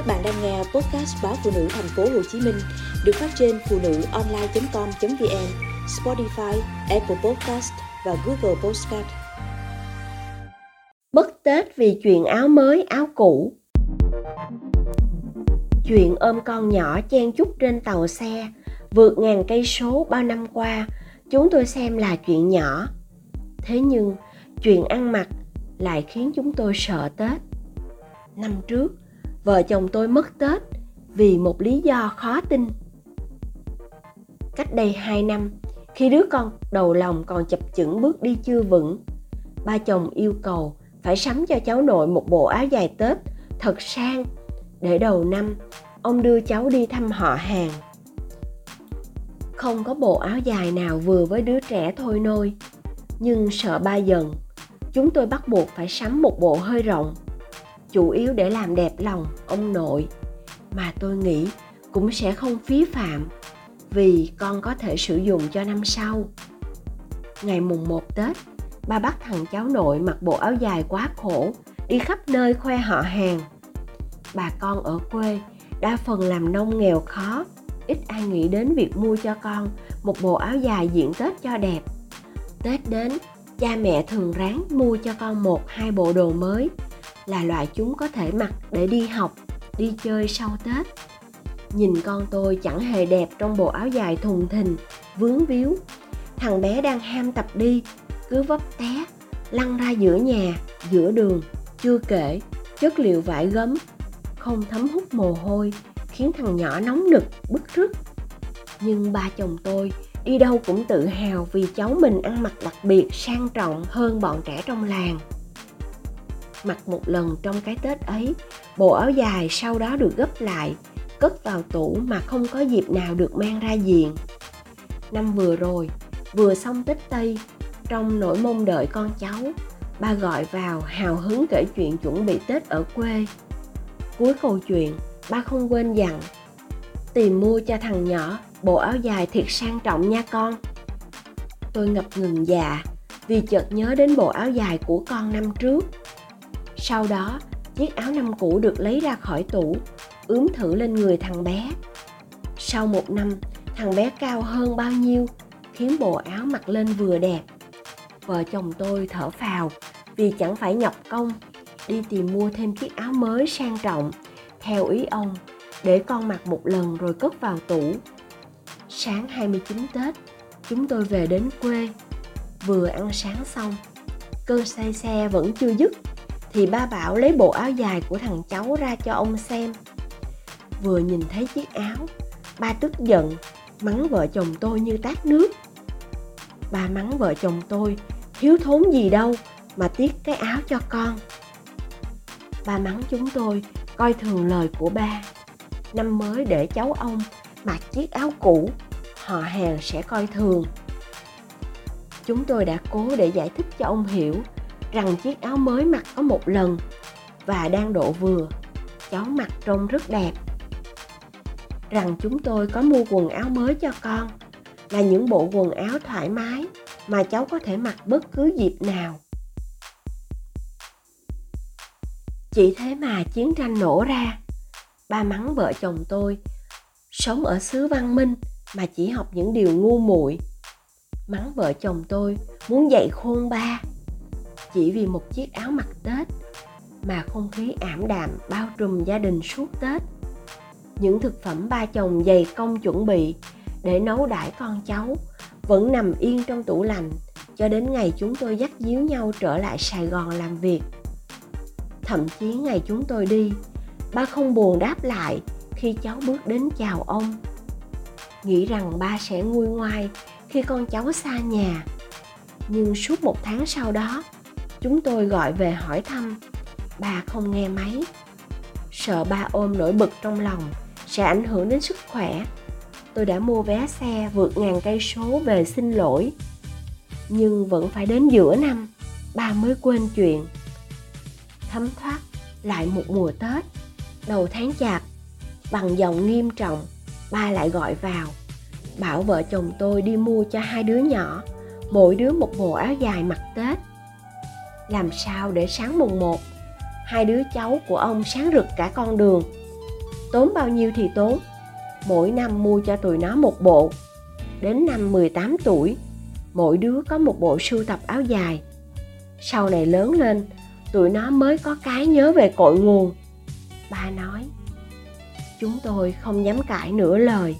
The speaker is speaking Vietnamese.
Các bạn đang nghe podcast báo phụ nữ thành phố Hồ Chí Minh được phát trên phụ nữ online.com.vn, Spotify, Apple Podcast và Google Podcast. Bất Tết vì chuyện áo mới, áo cũ. Chuyện ôm con nhỏ chen chúc trên tàu xe, vượt ngàn cây số bao năm qua, chúng tôi xem là chuyện nhỏ. Thế nhưng, chuyện ăn mặc lại khiến chúng tôi sợ Tết. Năm trước, vợ chồng tôi mất Tết vì một lý do khó tin. Cách đây 2 năm, khi đứa con đầu lòng còn chập chững bước đi chưa vững, ba chồng yêu cầu phải sắm cho cháu nội một bộ áo dài Tết thật sang để đầu năm ông đưa cháu đi thăm họ hàng. Không có bộ áo dài nào vừa với đứa trẻ thôi nôi, nhưng sợ ba dần, chúng tôi bắt buộc phải sắm một bộ hơi rộng chủ yếu để làm đẹp lòng ông nội mà tôi nghĩ cũng sẽ không phí phạm vì con có thể sử dụng cho năm sau. Ngày mùng 1 Tết, ba bắt thằng cháu nội mặc bộ áo dài quá khổ, đi khắp nơi khoe họ hàng. Bà con ở quê đa phần làm nông nghèo khó, ít ai nghĩ đến việc mua cho con một bộ áo dài diện Tết cho đẹp. Tết đến, cha mẹ thường ráng mua cho con một hai bộ đồ mới là loại chúng có thể mặc để đi học, đi chơi sau tết. Nhìn con tôi chẳng hề đẹp trong bộ áo dài thùng thình, vướng víu. Thằng bé đang ham tập đi, cứ vấp té, lăn ra giữa nhà, giữa đường, chưa kể, chất liệu vải gấm, không thấm hút mồ hôi, khiến thằng nhỏ nóng nực, bức rứt. Nhưng ba chồng tôi đi đâu cũng tự hào vì cháu mình ăn mặc đặc biệt, sang trọng hơn bọn trẻ trong làng mặc một lần trong cái tết ấy. Bộ áo dài sau đó được gấp lại, cất vào tủ mà không có dịp nào được mang ra diện năm vừa rồi, vừa xong tết tây, trong nỗi mong đợi con cháu, ba gọi vào hào hứng kể chuyện chuẩn bị tết ở quê. Cuối câu chuyện, ba không quên dặn, tìm mua cho thằng nhỏ, bộ áo dài thiệt sang trọng nha con. Tôi ngập ngừng dạ vì chợt nhớ đến bộ áo dài của con năm trước sau đó, chiếc áo năm cũ được lấy ra khỏi tủ, ướm thử lên người thằng bé. Sau một năm, thằng bé cao hơn bao nhiêu, khiến bộ áo mặc lên vừa đẹp. Vợ chồng tôi thở phào vì chẳng phải nhọc công đi tìm mua thêm chiếc áo mới sang trọng theo ý ông để con mặc một lần rồi cất vào tủ. Sáng 29 Tết, chúng tôi về đến quê. Vừa ăn sáng xong, cơn say xe vẫn chưa dứt thì ba bảo lấy bộ áo dài của thằng cháu ra cho ông xem. Vừa nhìn thấy chiếc áo, ba tức giận, mắng vợ chồng tôi như tát nước. Ba mắng vợ chồng tôi, thiếu thốn gì đâu mà tiếc cái áo cho con. Ba mắng chúng tôi, coi thường lời của ba. Năm mới để cháu ông mặc chiếc áo cũ, họ hàng sẽ coi thường. Chúng tôi đã cố để giải thích cho ông hiểu rằng chiếc áo mới mặc có một lần và đang độ vừa. Cháu mặc trông rất đẹp. Rằng chúng tôi có mua quần áo mới cho con, là những bộ quần áo thoải mái mà cháu có thể mặc bất cứ dịp nào. Chỉ thế mà chiến tranh nổ ra, ba mắng vợ chồng tôi, sống ở xứ văn minh mà chỉ học những điều ngu muội. Mắng vợ chồng tôi, muốn dạy khôn ba chỉ vì một chiếc áo mặc tết mà không khí ảm đạm bao trùm gia đình suốt tết. Những thực phẩm ba chồng dày công chuẩn bị để nấu đãi con cháu vẫn nằm yên trong tủ lạnh cho đến ngày chúng tôi dắt díu nhau trở lại sài gòn làm việc. Thậm chí ngày chúng tôi đi, ba không buồn đáp lại khi cháu bước đến chào ông. Nghĩ rằng ba sẽ nguôi ngoai khi con cháu xa nhà. Nhưng suốt một tháng sau đó chúng tôi gọi về hỏi thăm. Bà không nghe máy. Sợ ba ôm nổi bực trong lòng, sẽ ảnh hưởng đến sức khỏe. Tôi đã mua vé xe vượt ngàn cây số về xin lỗi. Nhưng vẫn phải đến giữa năm, ba mới quên chuyện. Thấm thoát lại một mùa tết, đầu tháng chạp, bằng giọng nghiêm trọng, ba lại gọi vào, bảo vợ chồng tôi đi mua cho hai đứa nhỏ, mỗi đứa một bộ áo dài mặc tết làm sao để sáng mùng 1 hai đứa cháu của ông sáng rực cả con đường Tốn bao nhiêu thì tốn, mỗi năm mua cho tụi nó một bộ. Đến năm 18 tuổi, mỗi đứa có một bộ sưu tập áo dài. Sau này lớn lên, tụi nó mới có cái nhớ về cội nguồn. Ba nói, chúng tôi không dám cãi nửa lời